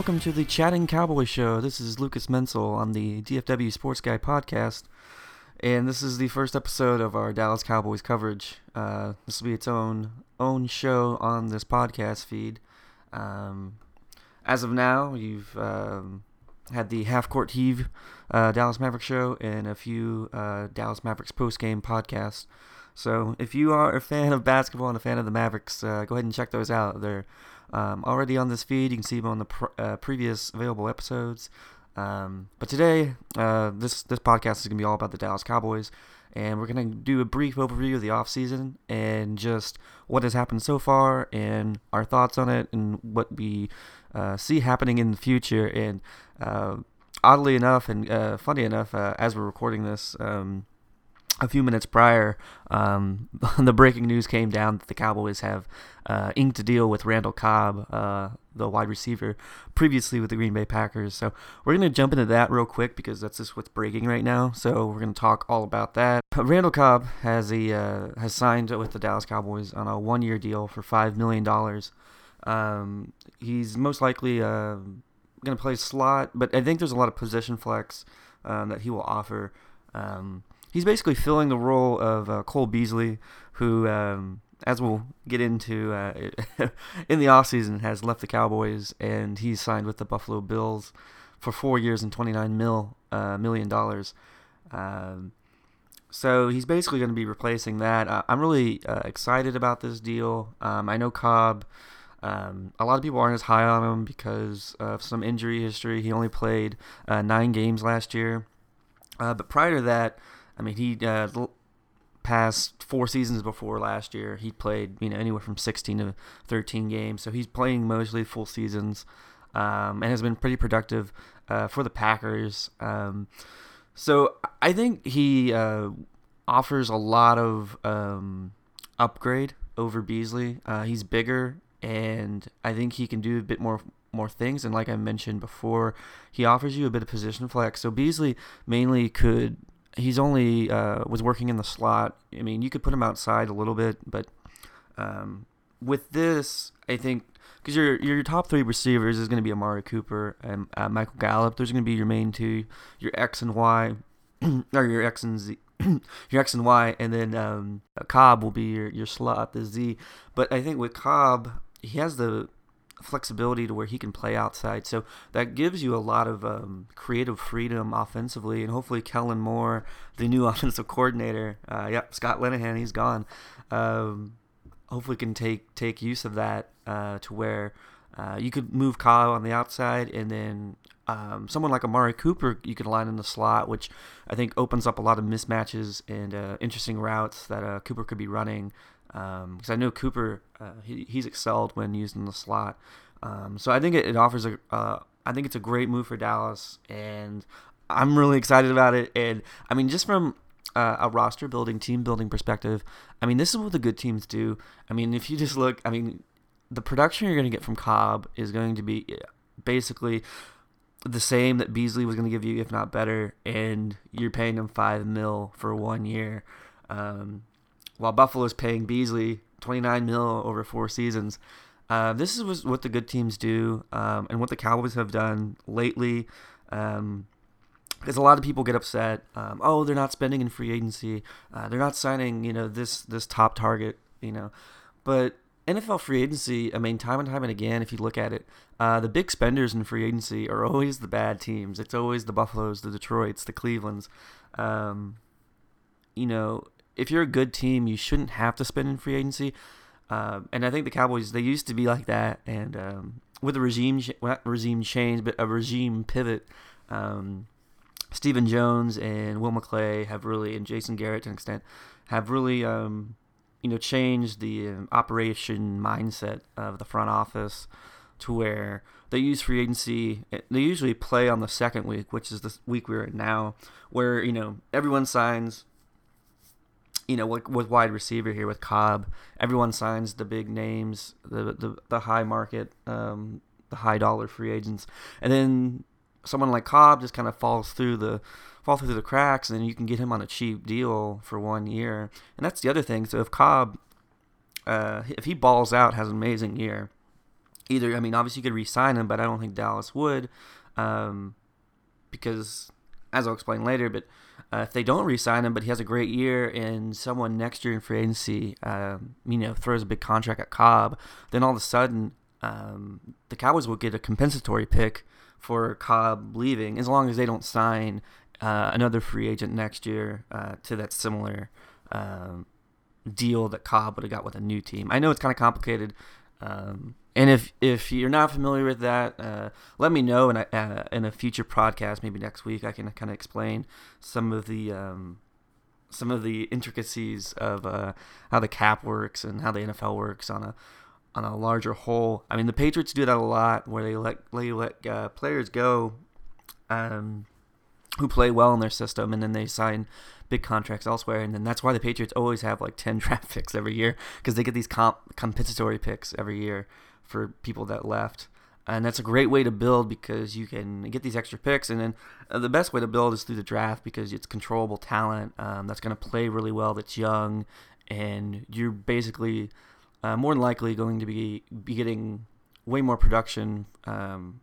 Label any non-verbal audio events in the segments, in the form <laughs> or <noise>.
Welcome to the Chatting Cowboy Show. This is Lucas Menzel on the DFW Sports Guy podcast, and this is the first episode of our Dallas Cowboys coverage. Uh, this will be its own own show on this podcast feed. Um, as of now, you've um, had the Half Court Heave uh, Dallas Mavericks show and a few uh, Dallas Mavericks post game podcasts. So if you are a fan of basketball and a fan of the Mavericks, uh, go ahead and check those out. They're um, already on this feed. You can see them on the pr- uh, previous available episodes. Um, but today, uh, this this podcast is gonna be all about the Dallas Cowboys, and we're gonna do a brief overview of the offseason and just what has happened so far and our thoughts on it and what we uh, see happening in the future. And uh, oddly enough, and uh, funny enough, uh, as we're recording this. Um, a few minutes prior, um, <laughs> the breaking news came down that the Cowboys have uh, inked a deal with Randall Cobb, uh, the wide receiver, previously with the Green Bay Packers. So we're going to jump into that real quick because that's just what's breaking right now. So we're going to talk all about that. Randall Cobb has a uh, has signed with the Dallas Cowboys on a one year deal for five million dollars. Um, he's most likely uh, going to play slot, but I think there's a lot of position flex um, that he will offer. Um, he's basically filling the role of uh, Cole Beasley, who, um, as we'll get into uh, <laughs> in the offseason, has left the Cowboys and he's signed with the Buffalo Bills for four years and 29 mil, uh, million dollars. Um, so he's basically going to be replacing that. Uh, I'm really uh, excited about this deal. Um, I know Cobb. Um, a lot of people aren't as high on him because of some injury history. He only played uh, nine games last year. Uh, but prior to that, I mean, he uh, four seasons before last year, he played you know anywhere from 16 to 13 games. So he's playing mostly full seasons, um, and has been pretty productive uh, for the Packers. Um, so I think he uh, offers a lot of um, upgrade over Beasley. Uh, he's bigger, and I think he can do a bit more more things. And like I mentioned before, he offers you a bit of position flex. So Beasley mainly could he's only uh, was working in the slot. I mean, you could put him outside a little bit, but um, with this, I think because your your top three receivers is going to be Amari Cooper and uh, Michael Gallup. Those are going to be your main two, your X and Y, <clears throat> or your X and Z. <clears throat> your X and Y, and then um, Cobb will be your, your slot, the Z. But I think with Cobb, he has the flexibility to where he can play outside. So that gives you a lot of um, creative freedom offensively, and hopefully Kellen Moore, the new <laughs> offensive coordinator, uh, yep, Scott Linehan, he's gone. Um, hopefully can take take use of that uh, to where uh, you could move Kyle on the outside, and then um, someone like Amari Cooper you could line in the slot, which I think opens up a lot of mismatches and uh, interesting routes that uh, Cooper could be running because um, I know Cooper uh, he, he's excelled when used in the slot. Um, so I think it, it offers a uh, I think it's a great move for Dallas, and I'm really excited about it. And I mean, just from uh, a roster building, team building perspective, I mean, this is what the good teams do. I mean, if you just look, I mean, the production you're going to get from Cobb is going to be basically the same that Beasley was going to give you, if not better, and you're paying him five mil for one year. Um, while Buffalo is paying Beasley 29 mil over four seasons. Uh, this is what the good teams do, um, and what the Cowboys have done lately. Um, because a lot of people get upset. Um, oh, they're not spending in free agency. Uh, they're not signing, you know, this this top target, you know. But NFL free agency, I mean, time and time and again, if you look at it, uh, the big spenders in free agency are always the bad teams. It's always the Buffaloes, the Detroits, the Clevelands. Um, you know, if you're a good team, you shouldn't have to spend in free agency. Um, and I think the Cowboys they used to be like that, and um, with a regime well, not regime change, but a regime pivot, um, Stephen Jones and Will McClay have really, and Jason Garrett to an extent, have really um, you know changed the um, operation mindset of the front office to where they use free agency. They usually play on the second week, which is the week we're in now, where you know everyone signs you know, with, with wide receiver here with Cobb, everyone signs the big names, the the, the high market, um, the high dollar free agents, and then someone like Cobb just kind of falls through the fall through the cracks, and then you can get him on a cheap deal for one year. And that's the other thing. So if Cobb, uh, if he balls out, has an amazing year, either. I mean, obviously you could re-sign him, but I don't think Dallas would, um, because as I'll explain later. But uh, if they don't re-sign him, but he has a great year, and someone next year in free agency, um, you know, throws a big contract at Cobb, then all of a sudden um, the Cowboys will get a compensatory pick for Cobb leaving, as long as they don't sign uh, another free agent next year uh, to that similar um, deal that Cobb would have got with a new team. I know it's kind of complicated. Um, and if if you're not familiar with that, uh, let me know in a, uh, in a future podcast, maybe next week. I can kind of explain some of the um, some of the intricacies of uh, how the cap works and how the NFL works on a on a larger whole. I mean, the Patriots do that a lot, where they let they let uh, players go um, who play well in their system, and then they sign big contracts elsewhere, and then that's why the Patriots always have like ten <laughs> draft picks every year because they get these comp- compensatory picks every year for people that left. And that's a great way to build because you can get these extra picks. And then uh, the best way to build is through the draft because it's controllable talent um, that's going to play really well, that's young, and you're basically uh, more than likely going to be, be getting way more production um,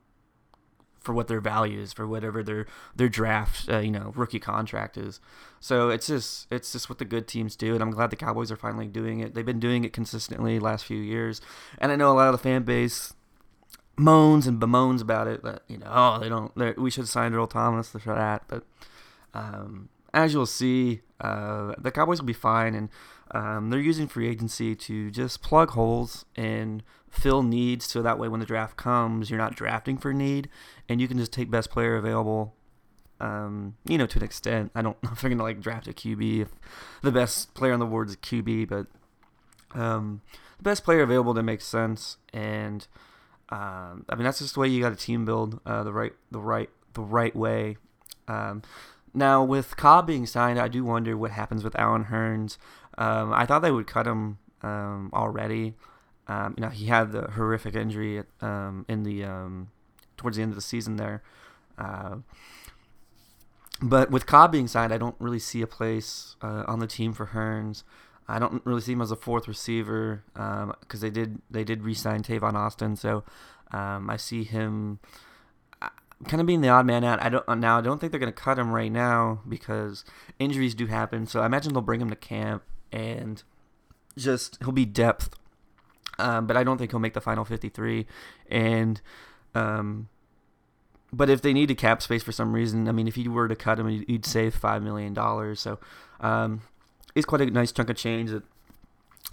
for what their value is, for whatever their their draft, uh, you know, rookie contract is. So it's just it's just what the good teams do, and I'm glad the Cowboys are finally doing it. They've been doing it consistently last few years, and I know a lot of the fan base moans and bemoans about it. That you know, oh, they don't. We should sign Earl Thomas for that, but um, as you'll see, uh, the Cowboys will be fine, and um, they're using free agency to just plug holes and fill needs so that way when the draft comes, you're not drafting for need and you can just take best player available. Um, you know, to an extent. I don't <laughs> know if they're gonna like draft a QB if the best player on the board is a QB, but um, the best player available that makes sense. And um, I mean, that's just the way you got a team build uh, the right, the right, the right way. Um, now with Cobb being signed, I do wonder what happens with Allen Hurns. Um, I thought they would cut him um, already. Um, you know, he had the horrific injury um, in the um, towards the end of the season there. Uh, but with Cobb being signed, I don't really see a place uh, on the team for Hurns. I don't really see him as a fourth receiver because um, they did they did re-sign Tavon Austin, so um, I see him uh, kind of being the odd man out. I don't now. I don't think they're going to cut him right now because injuries do happen. So I imagine they'll bring him to camp and just he'll be depth um, but I don't think he'll make the final 53. And, um, but if they need a cap space for some reason, I mean, if you were to cut him, you'd save five million dollars. So, um, it's quite a nice chunk of change that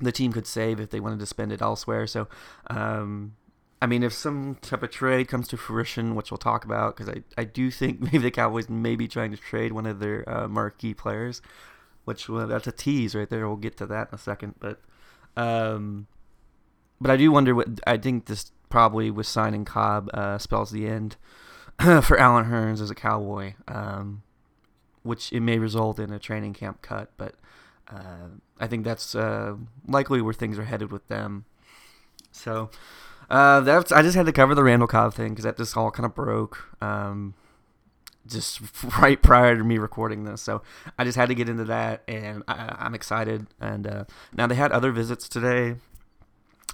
the team could save if they wanted to spend it elsewhere. So, um, I mean, if some type of trade comes to fruition, which we'll talk about, because I, I do think <laughs> maybe the Cowboys may be trying to trade one of their uh, marquee players, which well, that's a tease right there. We'll get to that in a second. But um, but I do wonder what I think this probably with signing Cobb uh, spells the end <clears throat> for Allen Hurns as a Cowboy, um, which it may result in a training camp cut, but uh, I think that's uh, likely where things are headed with them. So uh, that's I just had to cover the Randall Cobb thing because that just all kind of broke. Um, just <laughs> right prior to me recording this. So I just had to get into that, and I, am excited. And uh, now they had other visits today.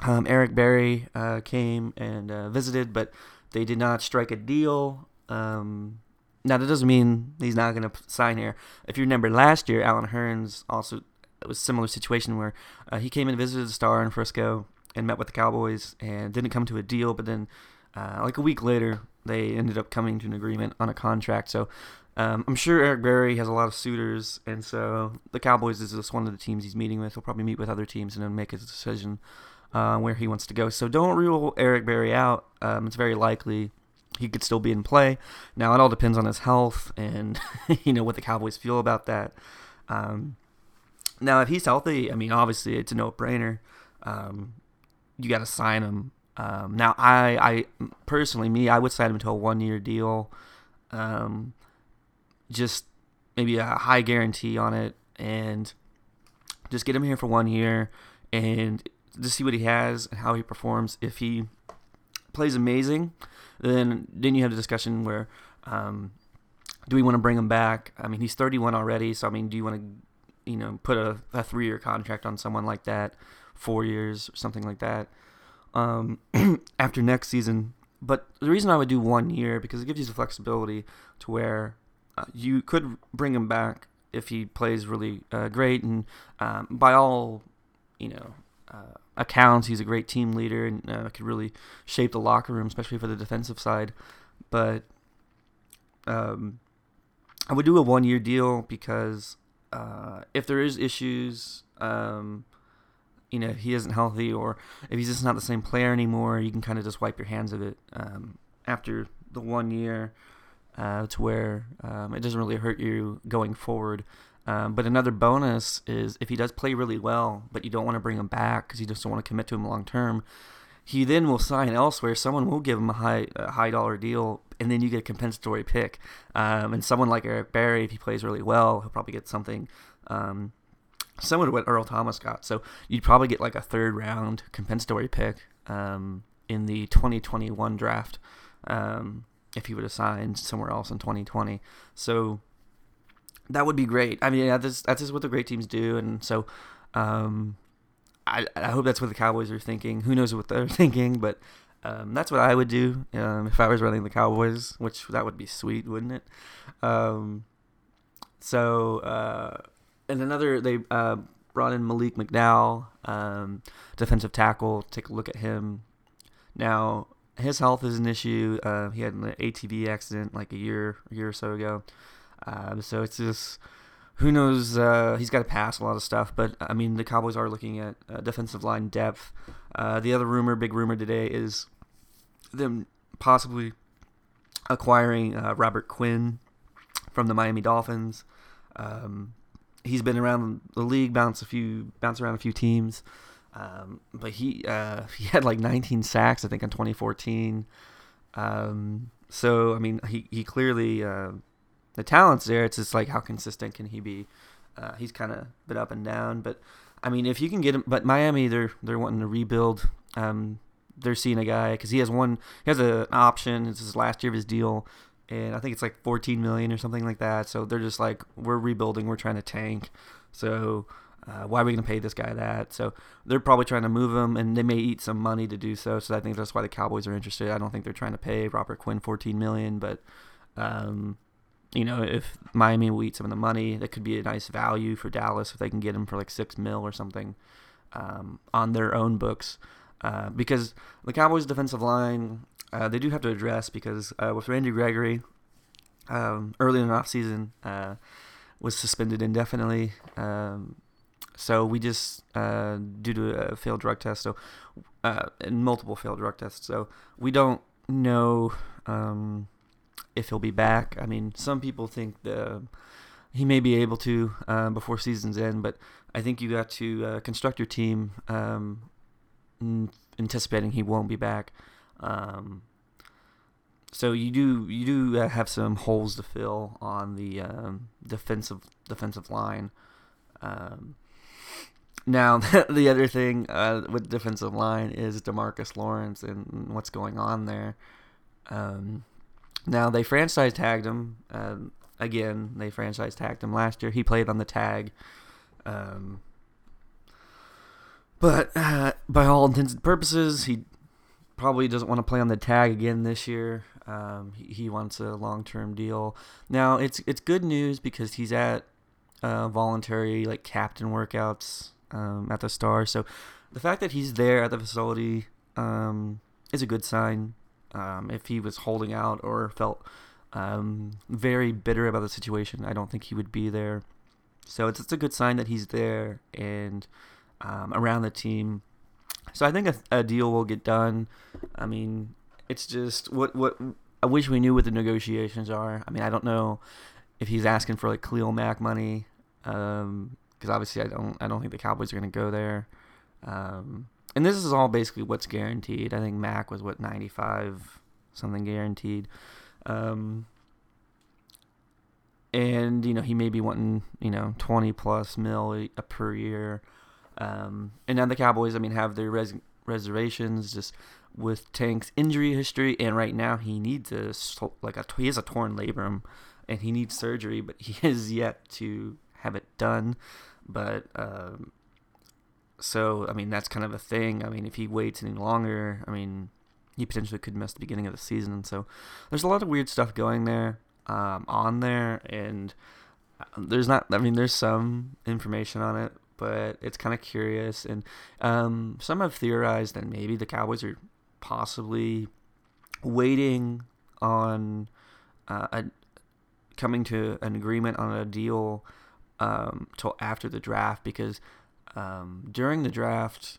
Um, Eric Berry uh, came and uh, visited, but they did not strike a deal. Um, now that doesn't mean he's not going to sign here. If you remember last year, Allen Hurns also was a similar situation where uh, he came and visited the Star in Frisco and met with the Cowboys and didn't come to a deal, but then uh, like a week later they ended up coming to an agreement on a contract. So um, I'm sure Eric Berry has a lot of suitors, and so the Cowboys is just one of the teams he's meeting with. He'll probably meet with other teams and then make his decision uh, where he wants to go. So don't rule Eric Berry out. Um, it's very likely he could still be in play. Now it all depends on his health and <laughs> you know what the Cowboys feel about that. Um, now if he's healthy, I mean obviously it's a no-brainer. Um, you got to sign him. Um, now I, I personally me I would sign him to a one-year deal. Um, just maybe a high guarantee on it and just get him here for one year and to see what he has and how he performs. If he plays amazing, then then you have the discussion where um, do we want to bring him back? I mean, he's 31 already, so I mean, do you want to you know put a, a three year contract on someone like that, four years or something like that? um, <clears throat> after next season. But the reason I would do one year because it gives you the flexibility to where uh, you could bring him back if he plays really uh, great, and um, by all you know uh, accounts, he's a great team leader and uh, could really shape the locker room, especially for the defensive side. But um, I would do a one year deal because uh, if there is issues, um, you know, he isn't healthy or if he's just not the same player anymore, you can kind of just wipe your hands of it um, after the one year uh, to where um, it doesn't really hurt you going forward. Um, but another bonus is if he does play really well, but you don't want to bring him back because you just don't want to commit to him long term, he then will sign elsewhere. Someone will give him a high a high dollar deal, and then you get a compensatory pick. Um, and someone like Eric Berry, if he plays really well, he'll probably get something um, similar to what Earl Thomas got. So you'd probably get like a third round compensatory pick um, in the 2021 draft um, if he would have signed somewhere else in 2020. So that would be great. I mean, that's that's just what the great teams do, and so um, I I hope that's what the Cowboys are thinking. Who knows what they're <laughs> thinking, but um, that's what I would do um, if I was running the Cowboys, which that would be sweet, wouldn't it? Um, so uh, and another they uh, brought in Malik McDowell, um, defensive tackle. Take a look at him. Now his health is an issue. Uh, he had an ATV accident like a year, a year or so ago. Um, so it's just who knows. Uh, he's got to pass a lot of stuff, but I mean the Cowboys are looking at uh, defensive line depth. Uh, the other rumor, big rumor today, is them possibly acquiring uh, Robert Quinn from the Miami Dolphins. Um, he's been around the league, bounce a few, bounce around a few teams. Um, but he uh, <laughs> he had like 19 sacks, I think, in 2014. Um, so I mean, he he clearly uh, the talent's there. It's just like how consistent can he be? Uh, he's kind of been up and down, but I mean, if you can get him, but Miami, they're they're wanting to rebuild. Um, they're seeing a guy because he has one, he has a, an option. It's his last year of his deal, and I think it's like 14 million or something like that. So they're just like, we're rebuilding, we're trying to tank. So uh, why are we going to pay this guy that? So they're probably trying to move him, and they may eat some money to do so. So I think that's why the Cowboys are interested. I don't think they're trying to pay Robert Quinn 14 million, but um, you know, if Miami will eat some of the money, that could be a nice value for Dallas if they can get him for like six mil or something um, on their own books. Uh, because the Cowboys' defensive line, uh, they do have to address because uh, with Randy Gregory, um, early in the offseason, uh, was suspended indefinitely. Um, so we just, uh, due to a failed drug test, so uh, and multiple failed drug tests, so we don't know. If he'll be back. I mean, some people think the he may be able to uh, before season's end, but I think you got to uh, construct your team um, anticipating he won't be back. Um, so you do you do uh, have some holes to fill on the um, defensive defensive line. Um, now <laughs> the other thing uh, with defensive line is Demarcus Lawrence and what's going on there. Um, now they franchise tagged him. Uh, again, they franchise tagged him last year. He played on the tag. Um, but uh, by all intents and purposes, he probably doesn't want to play on the tag again this year. Um, he, he, wants a long-term deal. Now it's it's good news because he's at uh, voluntary like captain workouts um, at the Star. So the fact that he's there at the facility um, is a good sign. Um, if he was holding out or felt um, very bitter about the situation, I don't think he would be there. So it's, it's a good sign that he's there and um, around the team. So I think a, a, deal will get done. I mean, it's just what what I wish we knew what the negotiations are. I mean, I don't know if he's asking for like Khalil Mack money, because um, obviously I don't I don't think the Cowboys are going to go there. Um, and this is all basically what's guaranteed. I think Mack was what 95 something guaranteed. Um, and you know he may be wanting you know 20 plus mil a, per year. Um, and now the Cowboys, I mean, have their res- reservations just with Tank's injury history, and right now he needs a like a he has a torn labrum, and he needs surgery, but he <laughs> has yet to have it done. But um, so I mean that's kind of a thing. I mean if he waits any longer, I mean he potentially could miss the beginning of the season. So there's a lot of weird stuff going there um, on there, and uh, there's not. I mean there's some information on it, but it's kind of curious. And um, some have theorized that maybe the Cowboys are possibly waiting on uh, a, coming to an agreement on a deal um, till after the draft because um, during the draft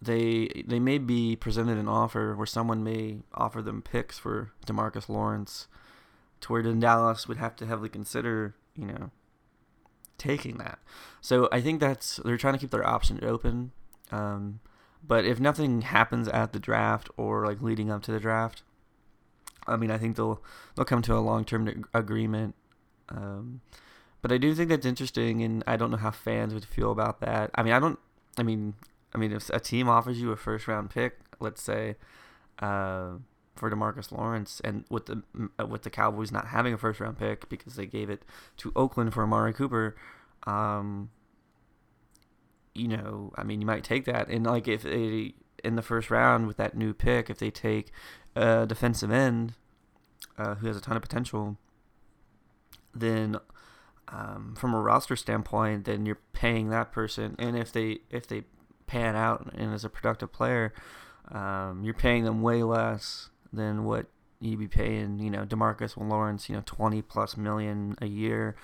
they they may be presented an offer where someone may offer them picks for Demarcus Lawrence, to where Dallas would have to heavily consider you know taking that. So I think that's they're trying to keep their options open. Um, but if nothing happens at the draft or like leading up to the draft, I mean, I think they'll they'll come to a long term agreement. Um, but I do think that's interesting, and I don't know how fans would feel about that. I mean, I don't. I mean, I mean, if a team offers you a first round pick, let's say, uh, for Demarcus Lawrence, and with the uh, with the Cowboys not having a first round pick because they gave it to Oakland for Amari Cooper, um, you know, I mean, you might take that, and like if they in the first round with that new pick, if they take a defensive end uh, who has a ton of potential, then um, from a roster standpoint, then you're paying that person, and if they if they pan out and as a productive player, um, you're paying them way less than what you'd be paying, you know, Demarcus Lawrence, you know, 20 plus million a year,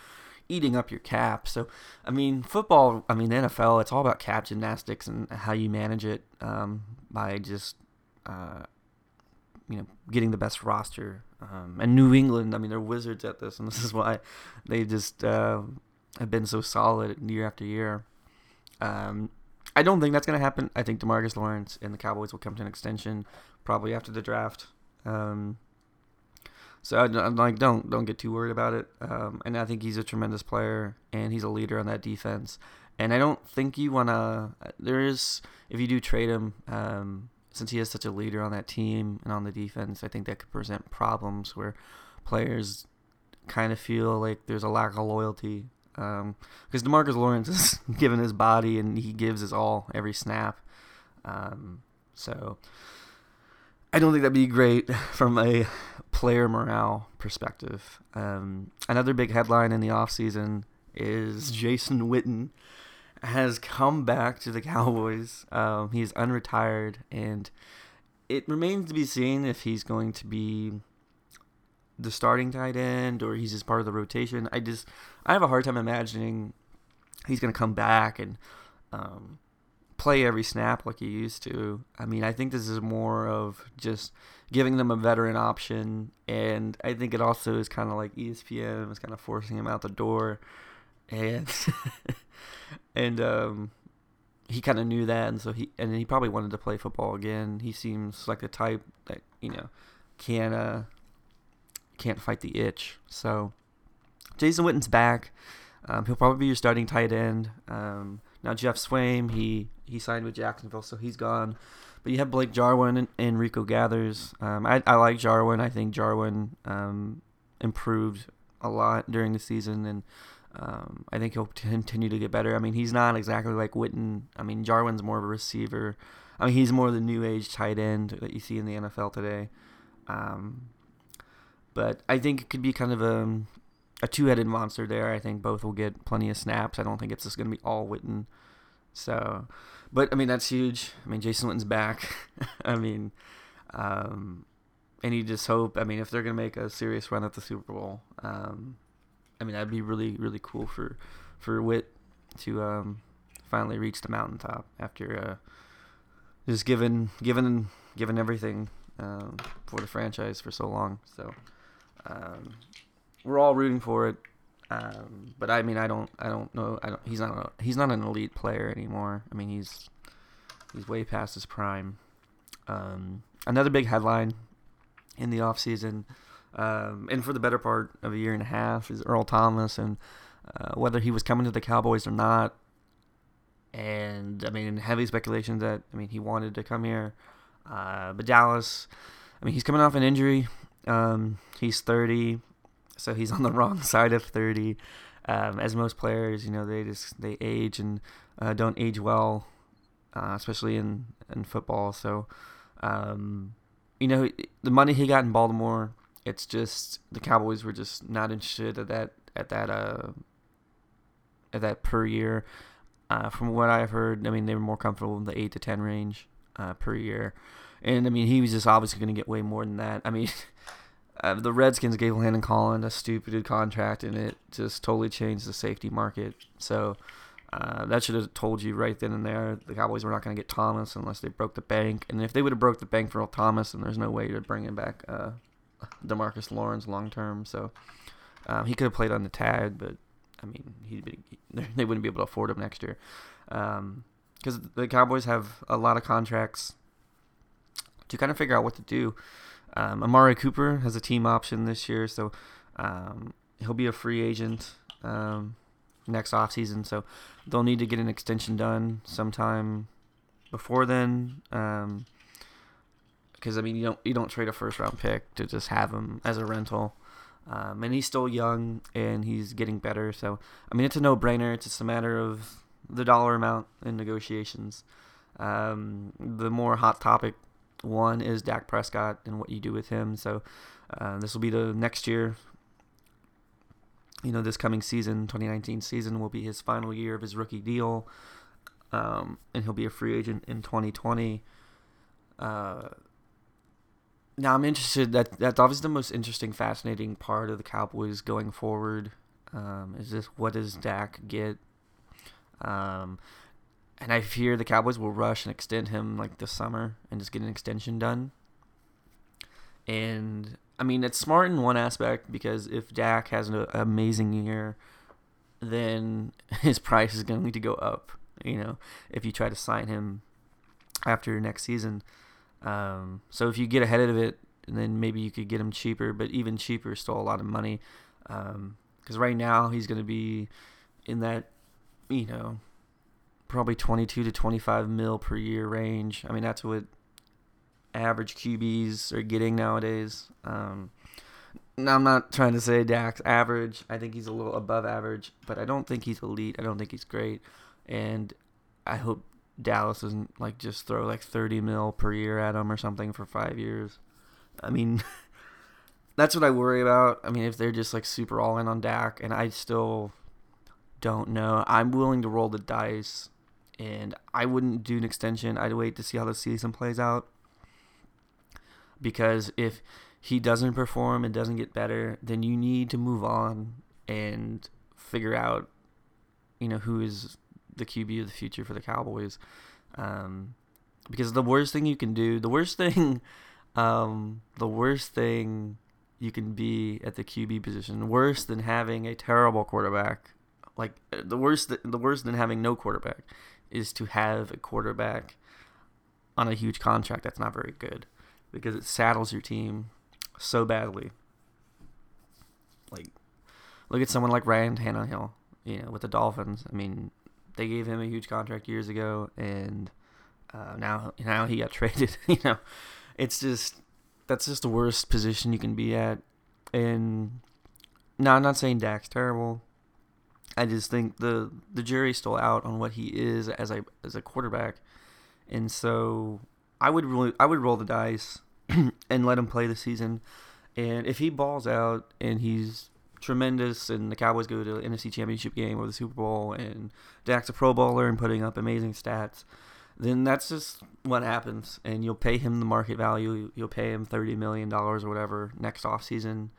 eating up your cap. So, I mean, football, I mean, NFL, it's all about cap gymnastics and how you manage it um, by just, uh, you know, getting the best roster um, and New England, I mean, they're wizards at this, and <laughs> this is why they just uh, have been so solid year after year. Um, I don't think that's going to happen. I think Demarcus Lawrence and the Cowboys will come to an extension probably after the draft. Um, so I'm like, don't don't get too worried about it. Um, and I think he's a tremendous player, and he's a leader on that defense. And I don't think you want to. There is, if you do trade him, um, since he is such a leader on that team and on the defense, I think that could present problems where players kind of feel like there's a lack of loyalty. Because um, Demarcus Lawrence <laughs> is given his body and he gives his all every snap. Um, so I don't think that'd be great <laughs> from a player morale perspective. Um, another big headline in the offseason is Jason Witten has come back to the <laughs> Cowboys. Um, he's unretired, and it remains to be seen if he's going to be the starting tight end or he's just part of the rotation. I just I have a hard time imagining he's going to come back and um, play every snap like he used to. I mean, I think this is more of just giving them a veteran option, and I think it also is kind of like ESPN was kind of forcing him out the door, and <laughs> and um, he kind of knew that, and so he and he probably wanted to play football again. He seems like the type that you know can uh, can't fight the itch. So Jason Witten's back. Um, he'll probably be your starting tight end. Um, now Geoff Swaim, he he signed with Jacksonville, so he's gone. But you have Blake Jarwin and, and Rico Gathers. Um, I, I like Jarwin. I think Jarwin um, improved a lot during the season, and um, I think he'll continue to get better. I mean, he's not exactly like Witten. I mean, Jarwin's more of a receiver. I mean, he's more the new age tight end that you see in the NFL today. Um, but I think it could be kind of a, a two headed monster there. I think both will get plenty of snaps. I don't think it's just going to be all Witten. So, but I mean, that's huge. I mean, Jason Witten's back. <laughs> I mean, um, and you just hope, I mean, if they're going to make a serious run at the Super Bowl, um, I mean, that'd be really really cool for for Wit to um, finally reach the mountaintop after uh, just given given given everything um, for the franchise for so long. So um, we're all rooting for it. Um, but I mean, I don't, I don't know. I don't. He's not. A, he's not an elite player anymore. I mean, he's he's way past his prime. Um, another big headline in the off season um, and for the better part of a year and a half is Earl Thomas, and uh, whether he was coming to the Cowboys or not. And I mean, heavy speculation that I mean he wanted to come here, uh, but Dallas. I mean, he's coming off an injury. Um, he's 30, so he's <laughs> on the wrong side of 30. Um, as most players, you know, they just they age and uh, don't age well uh, especially in in football. So, um, you know, the money he got in Baltimore, it's just the Cowboys were just not interested at that at that uh at that per year. Uh, from what I've heard, I mean they were more comfortable in the eight to ten range uh, per year, and I mean he was just obviously going to get way more than that. I mean. <laughs> Uh, the Redskins gave Landon Collins a stupid contract, and it just totally changed the safety market. So uh, that should have told you right then and there the Cowboys were not going to get Thomas unless they broke the bank. And if they would have broke the bank for Earl Thomas, then there's no way to bring him back uh, Demarcus Lawrence long term. So um, he could have played on the tag, but I mean, he they wouldn't be able to afford him next year because um, the Cowboys have a lot of contracts to kind of figure out what to do. Um, Amari Cooper has a team option this year, so um, he'll be a free agent um, next offseason. So they'll need to get an extension done sometime before then. Because I mean, you don't you don't trade a first round pick to just have him as a rental. Um, and he's still young and he's getting better. So I mean, it's a no brainer. It's just a matter of the dollar amount in negotiations. Um, the more hot topic one is Dak Prescott and what you do with him. So uh, this will be the next year. You know, this coming season, 2019 season, will be his final year of his rookie deal, um, and he'll be a free agent in 2020. Uh, now I'm interested. That that's obviously the most interesting, fascinating part of the Cowboys going forward. Um, is this what does Dak get? Um, and I fear the Cowboys will rush and extend him like this summer and just get an extension done. And I mean, it's smart in one aspect because if Dak has an amazing year, then <laughs> his price is going to go up. You know, if you try to sign him after next season. Um, so if you get ahead of it, and then maybe you could get him cheaper, but even cheaper is still a lot of money. Because um, right now he's going to be in that, you know, probably 22 to 25 mil per year range. I mean, that's what average QBs are getting nowadays. Um, now, I'm not trying to say Dak's average. I think he's a little above average, but I don't think he's elite. I don't think he's great. And I hope Dallas doesn't like just throw like 30 mil per year at him or something for five years. I mean, <laughs> that's what I worry about. I mean, if they're just like super all in on Dak, and I still don't know. I'm willing to roll the dice and I wouldn't do an extension. I'd wait to see how the season plays out. Because if he doesn't perform and doesn't get better, then you need to move on and figure out, you know, who is the QB of the future for the Cowboys. Um, because the worst thing you can do, the worst thing, <laughs> um, the worst thing you can be at the QB position, worse than having a terrible quarterback, like the worst, the worst than having no quarterback, is to have a quarterback on a huge contract that's not very good because it saddles your team so badly. Like, look at someone like Ryan Tannehill, you know, with the Dolphins. I mean, they gave him a huge contract years ago, and uh, now now he got <laughs> traded. you know, it's just that's just the worst position you can be at. And now I'm not saying Dak's terrible. I just think the the jury's still out on what he is as a as a quarterback, and so I would really I would roll the dice <clears throat> and let him play the season, and if he balls out and he's tremendous and the Cowboys go to the NFC Championship game or the Super Bowl and Dak's a Pro Bowler and putting up amazing stats, then that's just what happens, and you'll pay him the market value. You'll pay him thirty million dollars or whatever next off season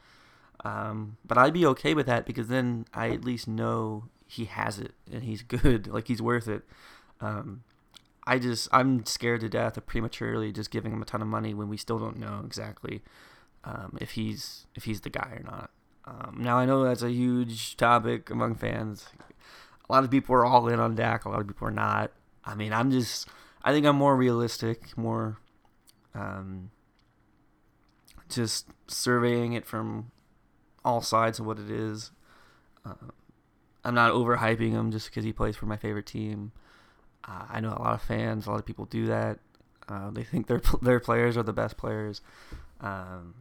um, but I'd be okay with that because then I at least know he has it and he's <laughs> good, like he's worth it. Um, I just I'm scared to death of prematurely just giving him a ton of money when we still don't know exactly um, if he's if he's the guy or not. Um, now I know that's a huge topic among fans. A lot of people are all in on Dak. A lot of people are not. I mean, I'm just I think I'm more realistic, more um, just surveying it from all sides of what it is. Uh, I'm not overhyping him just because he plays for my favorite team. Uh, I know a lot of fans, a lot of people do that. Uh, they think their <laughs> their players are the best players. Um,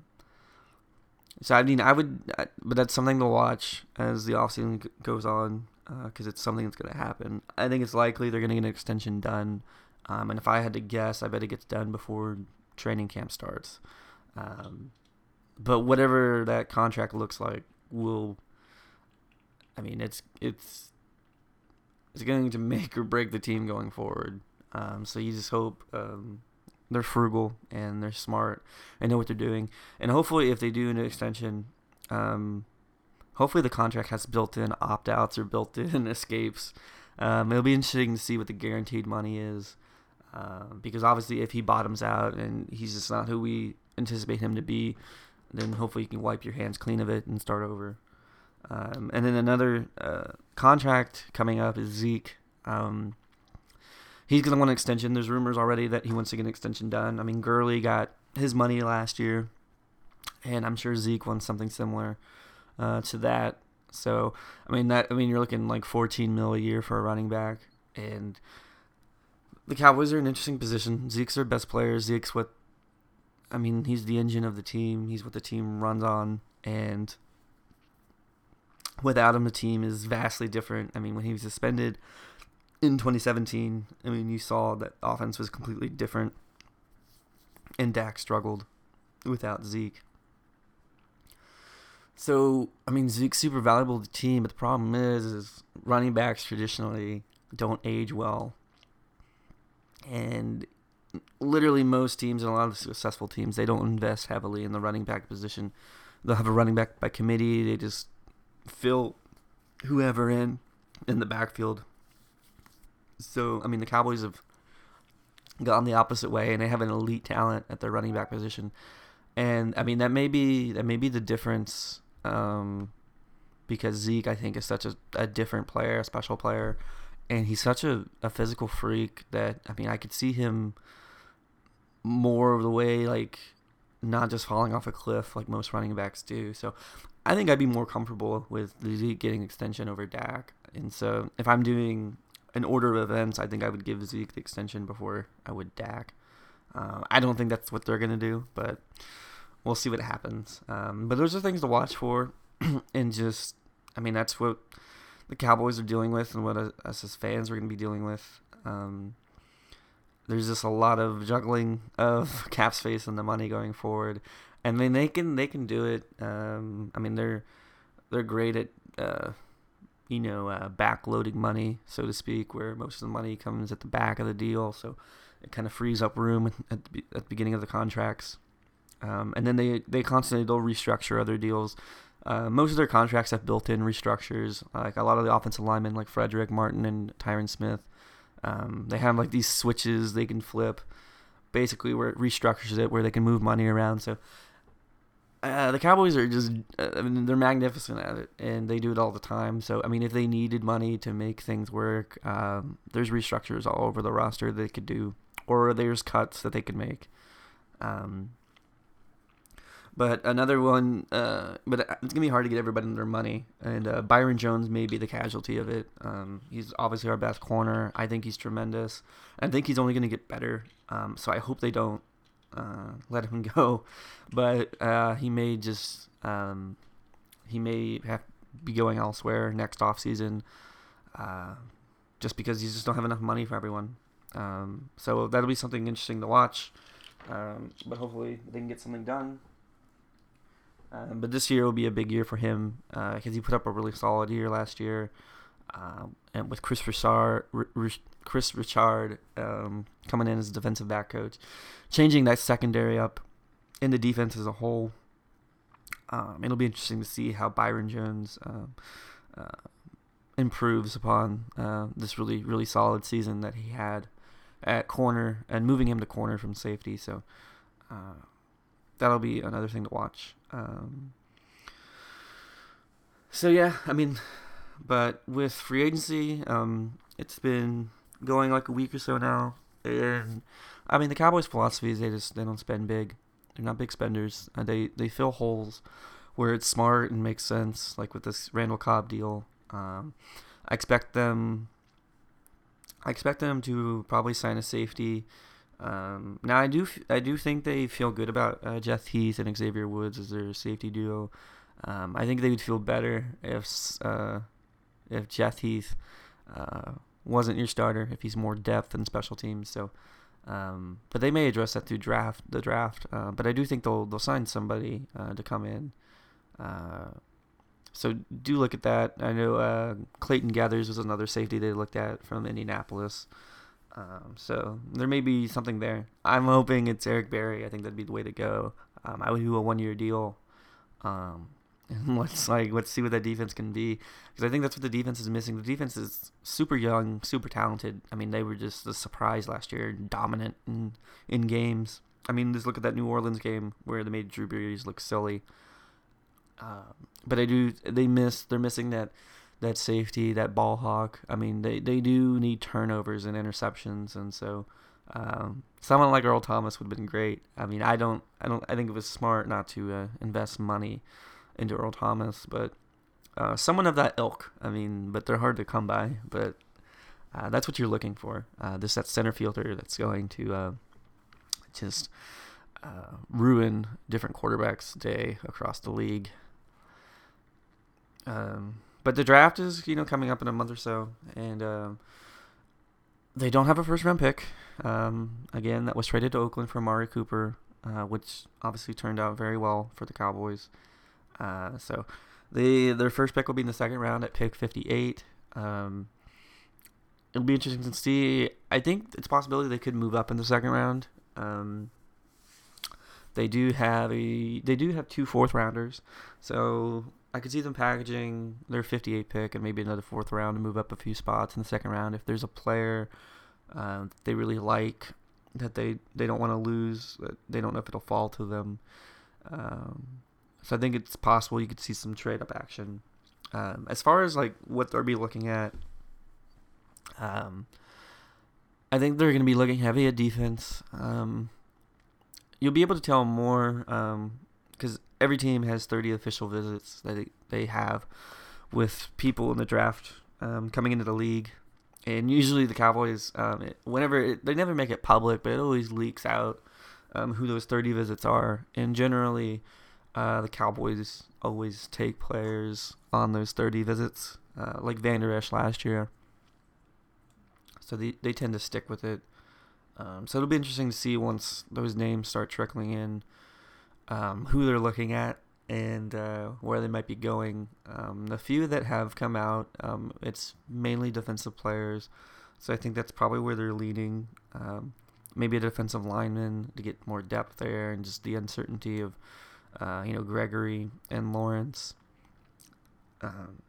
so I mean, I would, but that's something to watch as the offseason goes on because uh, it's something that's going to happen. I think it's likely they're going to get an extension done Um, and if I had to guess, I bet it gets done before training camp starts. Um, but whatever that contract looks like, will. I mean, it's it's it's going to <laughs> make or break the team going forward. Um, so you just hope um, they're frugal and they're smart and know what they're doing. And hopefully, if they do an extension, um, hopefully the contract has built-in opt-outs or built-in <laughs> escapes. Um, it'll be interesting to see what the guaranteed money is, uh, because obviously, if he bottoms out and he's just not who we anticipate him to be, then hopefully you can wipe your hands clean of it and start over. Um, and then another uh, contract coming up is Zeke. Um, he's going to want an extension. There's rumors already that he wants to get an extension done. I mean, Gurley got his money last year, and I'm sure Zeke wants something similar uh, to that. So, I mean that I mean you're looking like 14 mil a year for a running back, and the Cowboys are in an interesting position. Zeke's their best player. Zeke's what I mean. He's the engine of the team. He's what the team runs on, and without him, the team is vastly different. I mean, when he was suspended in 2017, I mean, you saw that offense was completely different, and Dak struggled without Zeke. So, I mean, Zeke's super valuable to the team, but the problem is, is running backs traditionally don't age well. And literally most teams and a lot of successful teams, they don't invest heavily in the running back position. They'll have a running back by committee. They just fill whoever in in the backfield. So, I mean, the Cowboys have gone the opposite way, and they have an elite talent at their running back position. And I mean, that may be that may be the difference um, because Zeke, I think, is such a, a different player, a special player, and he's such a, a physical freak that I mean, I could see him more of the way like not just falling off a cliff like most running backs do. So I think I'd be more comfortable with Zeke getting extension over Dak. And so if I'm doing an order of events, I think I would give Zeke the extension before I would Dak. Uh, I don't think that's what they're gonna do, but we'll see what happens. Um, but those are things to watch for, <clears throat> and just, I mean, that's what the Cowboys are dealing with, and what us as fans are to be dealing with. Um, there's just a lot of juggling of <laughs> cap space and the money going forward. and mean, they can they can do it. Um, I mean, they're they're great at uh, you know uh, backloading money, so to speak, where most of the money comes at the back of the deal. So it kind of frees up room at the, at the beginning of the contracts. Um, and then they, they constantly they'll restructure other deals. Uh, most of their contracts have built-in restructures. Like a lot of the offensive linemen, like Frederick Martin and Tyron Smith, um, they have like these switches they can flip, basically where it restructures it, where they can move money around. So uh, the Cowboys are just, uh, I mean, they're magnificent at it, and they do it all the time. So I mean, if they needed money to make things work, um, there's restructures all over the roster they could do, or there's cuts that they could make. Um, but another one, uh, but it's gonna be hard to get everybody their money, and uh, Byron Jones may be the casualty of it. Um, he's obviously our best corner. I think he's tremendous. I think he's only gonna get better. Um, so I hope they don't uh, let him <laughs> go, but uh, he may just um, he may have be going elsewhere next off season, uh, just because you just don't have enough money for everyone. Um, so that'll be something interesting to watch. Um, but hopefully they can get something done. Um, but this year will be a big year for him because uh, he put up a really solid year last year. Um, and with Kris Richard, Kris Richard um, coming in as defensive back coach, changing that secondary up in the defense as a whole. Um, it'll be interesting to see how Byron Jones um, uh, improves upon uh, this really really solid season that he had at corner and moving him to corner from safety. So uh, that'll be another thing to watch. Um, so yeah, I mean, but with free agency, um, it's been going like a week or so now, and I mean the Cowboys' philosophy is they just they don't spend big. They're not big spenders. And they they fill holes where it's smart and makes sense, like with this Randall Cobb deal. Um, I expect them. I expect them to probably sign a safety um, now I do I do think they feel good about uh, Jeff Heath and Xavier Woods as their safety duo. Um, I think they would feel better if uh, if Jeff Heath uh, wasn't your starter, if he's more depth and special teams. So, um, but they may address that through draft the draft. Uh, but I do think they'll they'll sign somebody uh, to come in. Uh, so do look at that. I know uh, Clayton Geathers was another safety they looked at from Indianapolis. Um, so there may be something there. I'm hoping it's Eric Berry. I think that'd be the way to go. Um, I would do a one year deal. Um, <laughs> let's like let's see what that defense can be because I think that's what the defense is missing. The defense is super young, super talented. I mean, they were just a surprise last year, dominant in in games. I mean, just look at that New Orleans game where they made Drew Brees look silly. Um, but I do they miss they're missing that that safety, that ball hawk. I mean, they, they do need turnovers and interceptions, and so um, someone like Earl Thomas would have been great. I mean, I don't I don't I think it was smart not to uh, invest money into Earl Thomas, but uh, someone of that ilk. I mean, but they're hard to come by. But uh, that's what you're looking for. Uh, this that center fielder that's going to uh, just uh, ruin different quarterbacks' day across the league. Um, but the draft is you know coming up in a month or so, and um, they don't have a first round pick. Um, again, that was traded to Oakland for Mari Cooper, uh, which obviously turned out very well for the Cowboys. Uh, so they their first pick will be in the second round at pick 58. Um, it'll be interesting to see. I think it's possibility they could move up in the second round. Um, they do have a they do have two fourth rounders, so I could see them packaging their 58 pick and maybe another fourth round to move up a few spots in the second round if there's a player uh, they really like that they they don't want to lose. They don't know if it'll fall to them. Um, so I think it's possible you could see some trade up action. Um, as far as like what they'll be looking at, um, I think they're going to be looking heavy at defense. Um, you'll be able to tell more because um, every team has 30 official visits that they, have with people in the draft um, coming into the league. And usually the Cowboys, um, whenever it, they never make it public, but it always leaks out who those 30 visits are. And generally, uh, the Cowboys always take players on those 30 visits, uh, like Vander Esch last year. So they, they tend to stick with it. Um, so it'll be interesting to see once those names start trickling in, um, who they're looking at and uh, where they might be going. Um, the few that have come out, um, it's mainly defensive players. So I think that's probably where they're leaning. Um, maybe a defensive lineman to get more depth there and just the uncertainty of uh, you know, Gregory and Lawrence. Um,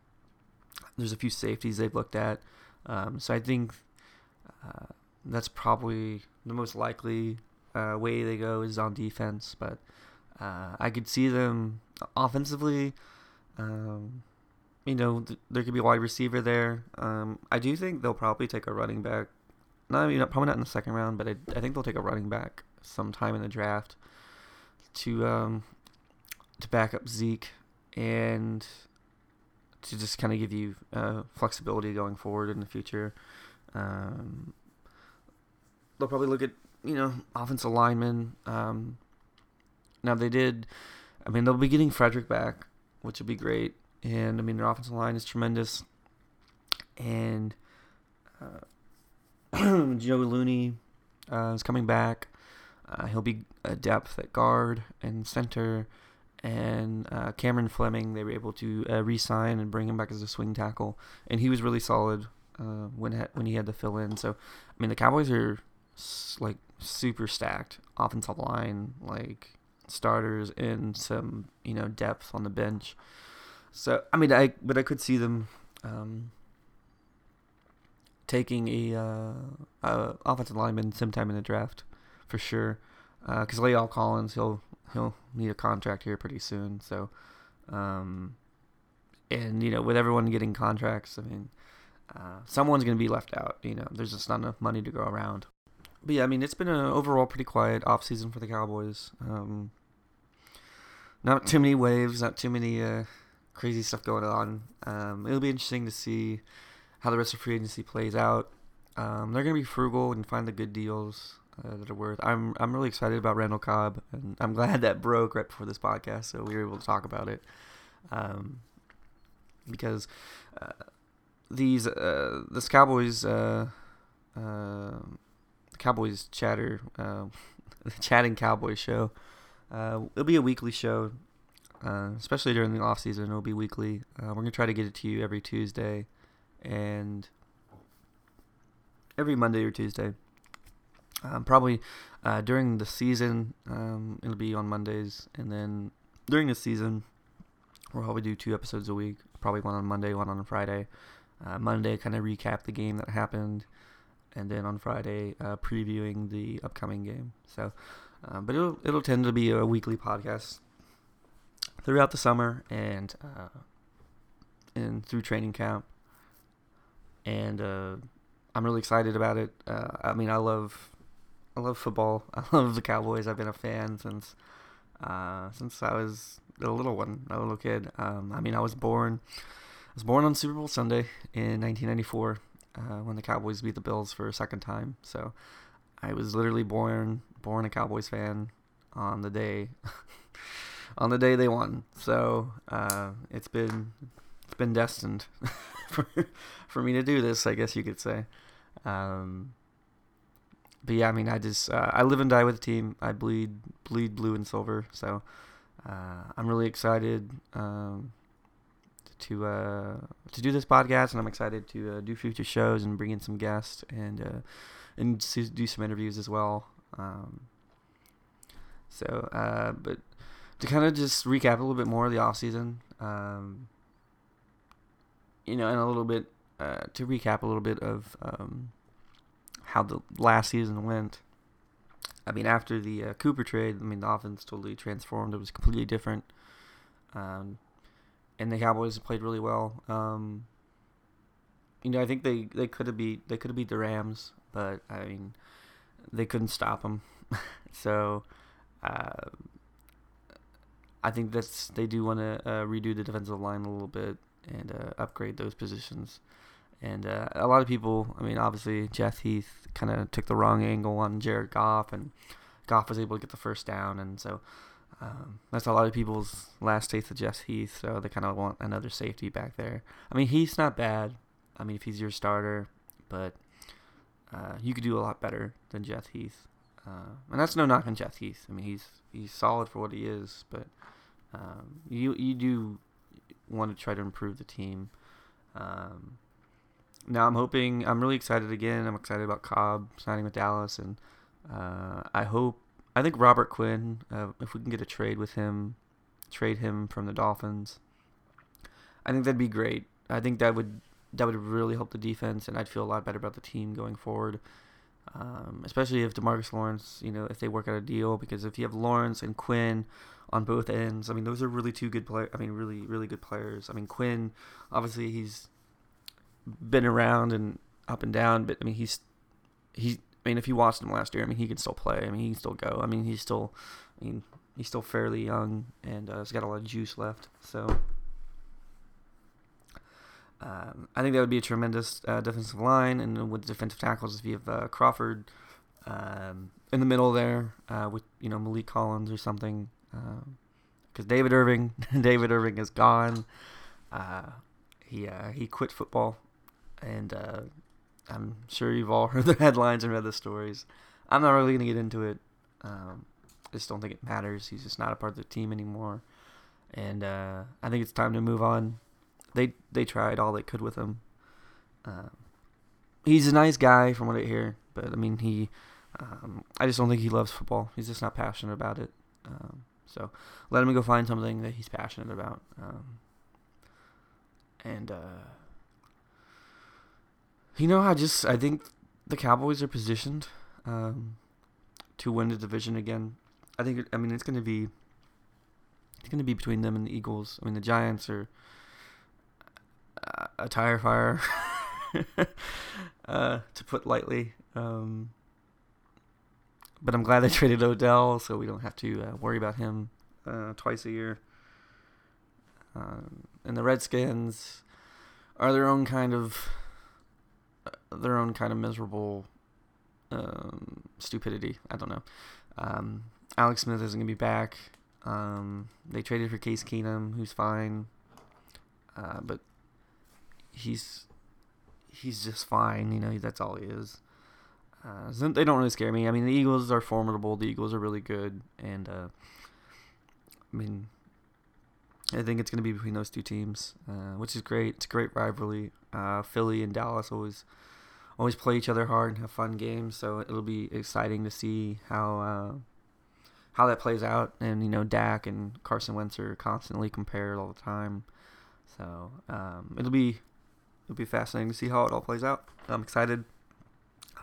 there's a few safeties they've looked at. Um, so I think uh, that's probably the most likely uh, way they go is on defense. But uh, I could see them offensively. Um, you know, th- there could be a wide receiver there. Um, I do think they'll probably take a running back. Not, you know, probably not in the second round, but I, I think they'll take a running back sometime in the draft to um, to back up Zeke and to just kind of give you uh, flexibility going forward in the future. Um, they'll probably look at you know offensive linemen. Um, now they did. I mean, they'll be getting Frederick back, which would be great. And I mean, their offensive line is tremendous. And uh, <clears throat> Joe Looney uh, is coming back. Uh, he'll be a depth at guard and center and uh, Cameron Fleming they were able to uh, re-sign and bring him back as a swing tackle, and he was really solid uh, when ha- when he had to fill in. So I mean the Cowboys are s- like super stacked offensive line, like starters and some you know depth on the bench. So I mean I but I could see them um, taking a, uh, a offensive lineman sometime in the draft for sure. Because uh, La'el Collins, he'll he'll need a contract here pretty soon. So, um, and you know, with everyone getting contracts, I mean, uh, someone's going to be left out. You know, there's just not enough money to go around. But yeah, I mean, it's been an overall pretty quiet off season for the Cowboys. Um, not too many waves, not too many uh, crazy stuff going on. Um, it'll be interesting to see how the rest of free agency plays out. Um, they're going to be frugal and find the good deals uh, that are worth. I'm I'm really excited about Randall Cobb, and I'm glad that broke right before this podcast, so we were able to talk about it. Um, because uh, these uh, this Cowboys uh, uh, Cowboys chatter uh, <laughs> the chatting Cowboys show. Uh, it'll be a weekly show, especially during the off season. It'll be weekly. We're gonna try to get it to you every Tuesday, and every Monday or Tuesday. Um, probably uh, during the season, um, it'll be on Mondays, and then during the season, we'll probably do two episodes a week. Probably one on Monday, one on Friday. Uh, Monday, kind of recap the game that happened, and then on Friday, uh, previewing the upcoming game. So, uh, but it'll it'll tend to be a weekly podcast throughout the summer and uh, and through training camp. And uh, I'm really excited about it. Uh, I mean, I love I love football. <laughs> I love the Cowboys. I've been a fan since since I was a little one, a little kid. Um, I mean, I was born. I was born on Super Bowl Sunday in 1994 uh, when the Cowboys beat the Bills for a second time. So I was literally born born a Cowboys fan on the day <laughs> on the day they won. So uh, it's been it's been destined <laughs> for for me to do this. I guess you could say. Um, but yeah, I mean, I just uh, I live and die with the team. I bleed bleed blue and silver. So uh, I'm really excited um, to uh, to do this podcast, and I'm excited to uh, do future shows and bring in some guests and uh, and do some interviews as well. Um, so, uh, but to kind of just recap a little bit more of the off season, um, you know, and a little bit to recap a little bit of um, how the last season went. I mean, after the uh, Cooper trade, I mean, the offense totally transformed. It was completely different. Um, and the Cowboys played really well. Um, you know, I think they, they could have beat they could have beat the Rams, but I mean, they couldn't stop them. <laughs> so, uh, I think that's they do want to uh, redo the defensive line a little bit and uh, upgrade those positions. And uh, a lot of people, I mean, obviously Jeff Heath kind of took the wrong angle on Jared Goff, and Goff was able to get the first down, and so um, that's a lot of people's last taste of Jeff Heath. So they kind of want another safety back there. I mean, Heath's not bad. I mean, if he's your starter, but uh, you could do a lot better than Jeff Heath. Uh, and that's no knock on Jeff Heath. I mean, he's he's solid for what he is, but um, you you do want to try to improve the team. Um, now I'm hoping I'm really excited again. I'm excited about Cobb signing with Dallas, and uh, I hope I think Robert Quinn. Uh, if we can get a trade with him, trade him from the Dolphins, I think that'd be great. I think that would that would really help the defense, and I'd feel a lot better about the team going forward. Um, especially if Demarcus Lawrence, you know, if they work out a deal, because if you have Lawrence and Quinn on both ends, I mean, those are really two good players. I mean, really, really good players. I mean, Quinn, obviously, he's been around and up and down, but I mean he's he. I mean, if you watched him last year, I mean he can still play. I mean he can still go. I mean he's still, I mean he's still fairly young and uh, he's got a lot of juice left. So. Um, I think that would be a tremendous uh, defensive line, and with defensive tackles, if you have uh, Crawford um, in the middle there uh, with you know Maliek Collins or something, because um, David Irving, <laughs> David Irving is gone. Uh, he uh, he quit football and uh, I'm sure you've all <laughs> heard the headlines and read the stories. I'm not really going to get into it. Um, I just don't think it matters. He's just not a part of the team anymore, and uh, I think it's time to move on. They they tried all they could with him. Uh, he's a nice guy from what I hear, but I mean he, um, I just don't think he loves football. He's just not passionate about it. Um, so let him go find something that he's passionate about. Um, and uh, you know, I just I think the Cowboys are positioned um, to win the division again. I think I mean it's going to be it's going to be between them and the Eagles. I mean the Giants are a tire fire, <laughs> uh, to put lightly. Um, but I'm glad they <laughs> traded Odell, so we don't have to uh, worry about him uh, twice a year. Um, and the Redskins are their own kind of their own kind of miserable um, stupidity. I don't know. Um, Alex Smith isn't gonna be back. Um, they traded for Case Keenum, who's fine, uh, but he's he's just fine. You know, that's all he is. Uh, they don't really scare me. I mean, the Eagles are formidable. The Eagles are really good, and uh, I mean, I think it's going to be between those two teams, uh, which is great. It's a great rivalry. Uh, Philly and Dallas always always play each other hard and have fun games, so it'll be exciting to see how uh, how that plays out. And you know, Dak and Carson Wentz are constantly compared all the time, so um, it'll be it'll be fascinating to see how it all plays out. I'm excited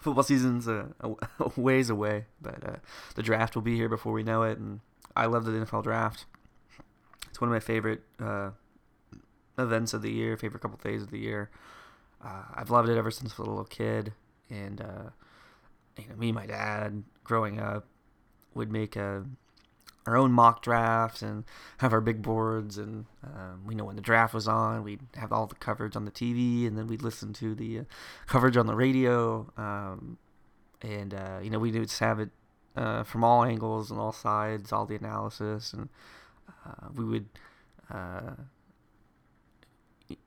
football season's a, <laughs> a, a ways away, but uh, the draft will be here before we know it, and I love the NFL draft. It's one of my favorite uh, events of the year, favorite couple days of the year. Uh, I've loved it ever since I was a little kid, and uh, you know, me and my dad growing up would make a our own mock drafts and have our big boards. And um, we know when the draft was on, we'd have all the coverage on the TV, and then we'd listen to the uh, coverage on the radio. Um, and uh, you know, we would have it uh, from all angles and all sides, all the analysis, and uh, we would.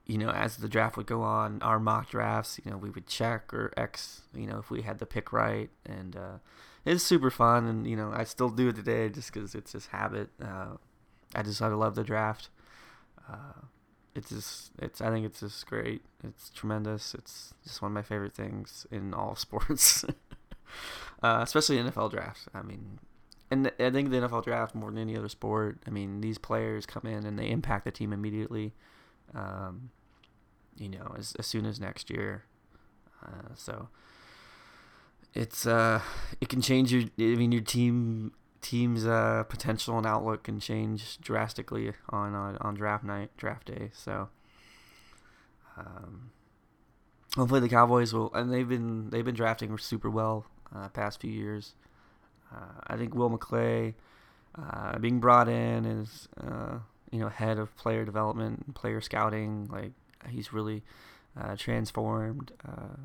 You know, as the draft would go on, our mock drafts, you know, we would check or X, you know, if we had the pick right, and uh, it's super fun, and you know I still do it today just because it's just habit. Uh, I just I love the draft. Uh, it's just it's I think it's just great. It's tremendous. It's just one of my favorite things in all <laughs> sports, <laughs> uh, especially NFL draft. I mean, and I think the NFL draft more than any other sport. I mean, these players come in and they impact the team immediately. Um, you know, as as soon as next year. Uh, so it's uh it can change your I mean your team team's uh potential and outlook can change drastically on on, on draft night draft day so um hopefully the Cowboys will and they've been they've been drafting super well uh, past few years uh, I think Will McClay uh, being brought in is uh, you know head of player development and player scouting like he's really uh, transformed uh,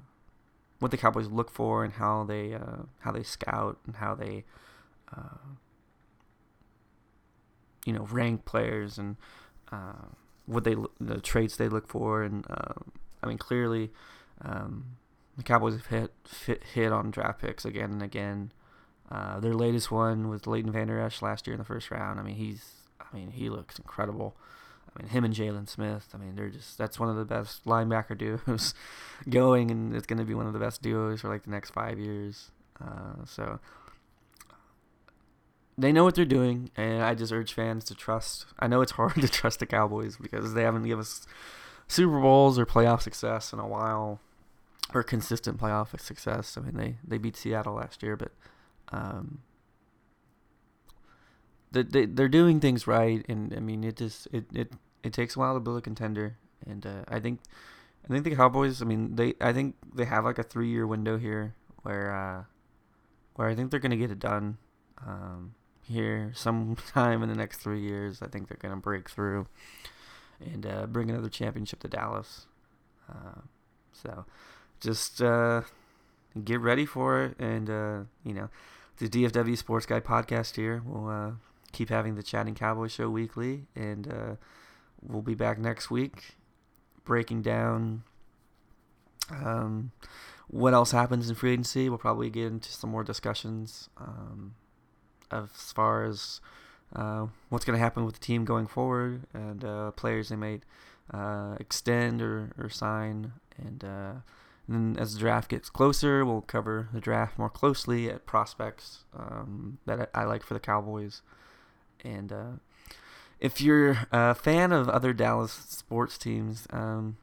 what the Cowboys look for and how they uh, how they scout and how they uh, you know rank players and uh, what they the traits they look for and uh, I mean clearly um, the Cowboys have hit, hit hit on draft picks again and again. Uh, their latest one was Leighton Vander Esch last year in the first round. I mean he's I mean he looks incredible. I mean, him and Jaylon Smith. I mean, they're just that's one of the best linebacker <laughs> duos going, and it's going to be one of the best duos for like the next five years. Uh, so they know what they're doing, and I just urge fans to trust. I know it's hard <laughs> to trust the Cowboys because they haven't given us Super Bowls or playoff success in a while, or consistent playoff success. I mean, they they beat Seattle last year, but um, they, they are doing things right, and I mean it just it, it it takes a while to build a contender, and uh, I think I think the Cowboys. I mean they I think they have like a three year window here where uh, where I think they're gonna get it done um, here sometime in the next three years. I think they're gonna break through and uh, bring another championship to Dallas. Uh, so just uh, get ready for it, and uh, you know the DFW Sports Guy podcast here. We'll uh, keep having the Chatting Cowboy Show weekly, and uh, we'll be back next week breaking down um, what else happens in free agency. We'll probably get into some more discussions um, as far as uh, what's going to happen with the team going forward and uh, players they might uh, extend or, or sign. And, uh, and then as the draft gets closer, we'll cover the draft more closely at prospects um, that I, I like for the Cowboys. And uh, if you're a fan of other Dallas sports teams, um,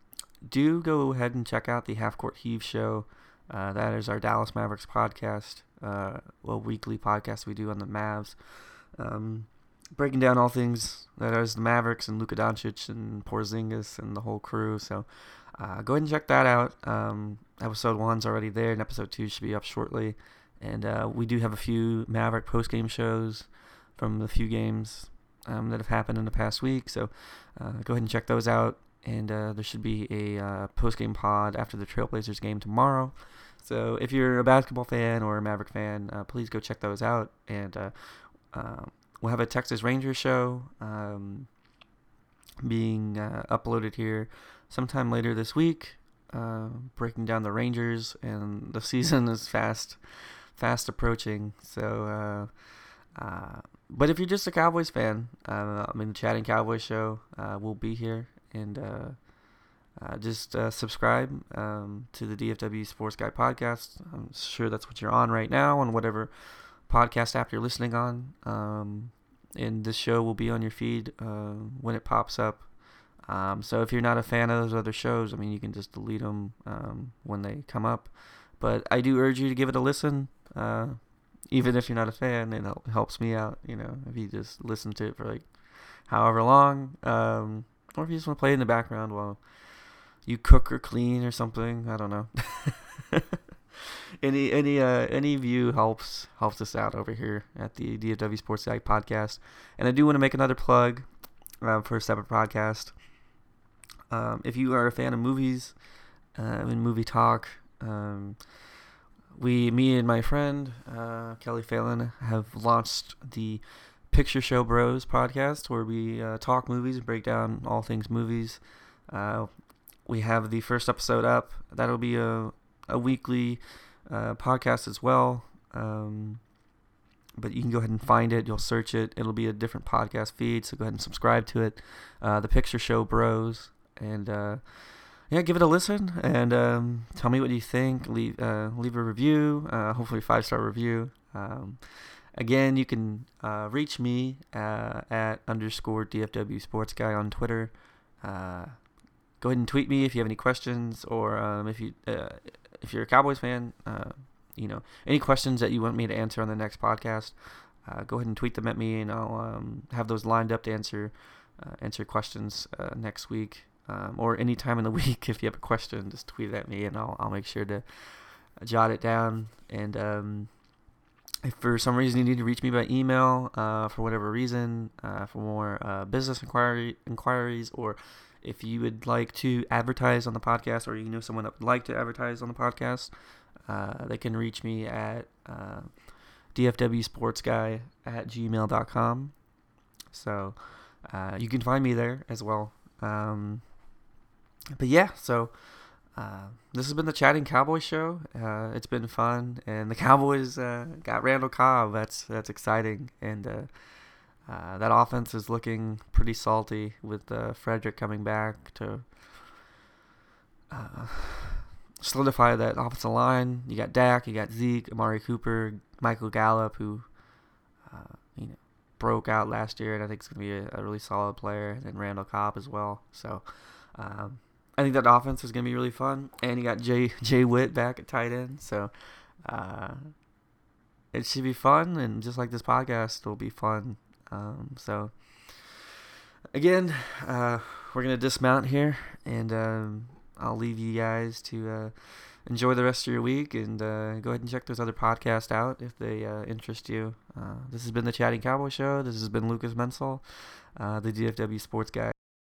do go ahead and check out the Half Court Heave show. Uh, that is our Dallas Mavericks podcast, uh, a weekly podcast we do on the Mavs, um, breaking down all things that is the Mavericks and Luka Doncic and Porzingis and the whole crew. So uh, go ahead and check that out. Um, episode one's already there, and episode two should be up shortly. And uh, we do have a few Maverick post game shows from the few games um, that have happened in the past week. So uh, go ahead and check those out. And uh, there should be a uh, post game pod after the Trailblazers game tomorrow. So if you're a basketball fan or a Maverick fan, uh, please go check those out. And uh, uh, we'll have a Texas Rangers show um, being uploaded here sometime later this week. uh, breaking down the Rangers, and the <laughs> season is fast, fast approaching. So, uh, uh, but if you're just a Cowboys fan, uh, I mean, the Chatting Cowboys show uh, will be here, and uh, uh, just uh, subscribe um, to the DFW Sports Guy podcast. I'm sure that's what you're on right now on whatever podcast app you're listening on. Um, and this show will be on your feed uh, when it pops up. Um, so if you're not a fan of those other shows, I mean, you can just delete them um, when they come up. But I do urge you to give it a listen. Even if you're not a fan, it helps me out. You know, if you just listen to it for like however long, um, or if you just want to play it in the background while you cook or clean or something. I don't know. <laughs> any any uh any view helps helps us out over here at the DFW Sports Guy podcast. And I do want to make another plug uh, for a separate podcast. Um, if you are a fan of movies uh, and movie talk, um, we, me and my friend uh, Kelly Phelan, have launched the Picture Show Bros podcast, where we uh, talk movies and break down all things movies. Uh, we have the first episode up. That'll be a a weekly uh, podcast as well. Um, but you can go ahead and find it. You'll search it. It'll be a different podcast feed, so go ahead and subscribe to it. Uh, the Picture Show Bros, and uh, yeah, give it a listen and um, tell me what you think. Leave uh, leave a review, uh, hopefully five star review. Um, again, you can uh, reach me at underscore DFW Sports Guy on Twitter go ahead and tweet me if you have any questions or um, if you uh, if you're a Cowboys fan, uh, you know any questions that you want me to answer on the next podcast. Uh, go ahead and tweet them at me, and I'll um, have those lined up to answer uh, answer questions uh, next week um, or any time in the <laughs> week. If you have a question, just tweet it at me, and I'll I'll make sure to jot it down. And um, if for some reason you need to reach me by email uh, for whatever reason, for more business inquiry inquiries or if you would like to advertise on the podcast or you know someone that would like to advertise on the podcast, uh, they can reach me at uh, dfwsportsguy at gmail.com. So uh, you can find me there as well. Um, but yeah, so uh, this has been the Chatting Cowboy Show. Uh, it's been fun, and the <laughs> Cowboys uh, got Randall Cobb. That's that's exciting, and uh, uh, that offense is looking pretty salty with uh, Frederick coming back to solidify that offensive line. You got Dak, you got Zeke, Amari Cooper, Michael Gallup, who you know broke out last year, and I think is going to be a, a, really solid player. And Randall Cobb as well. So um, I think that offense is going to be really fun. And you got Jay Jay Witt back at tight end, so. Uh, it should be fun, and just like this podcast, it'll be fun um, so again, uh, we're gonna dismount here, and um, I'll leave you guys to uh, enjoy the rest of your week, and uh, go ahead and check those other podcasts out if they uh, interest you. Uh, this has been the Chatting Cowboy Show. This has been Lucas Mensel, uh, the DFW Sports Guy.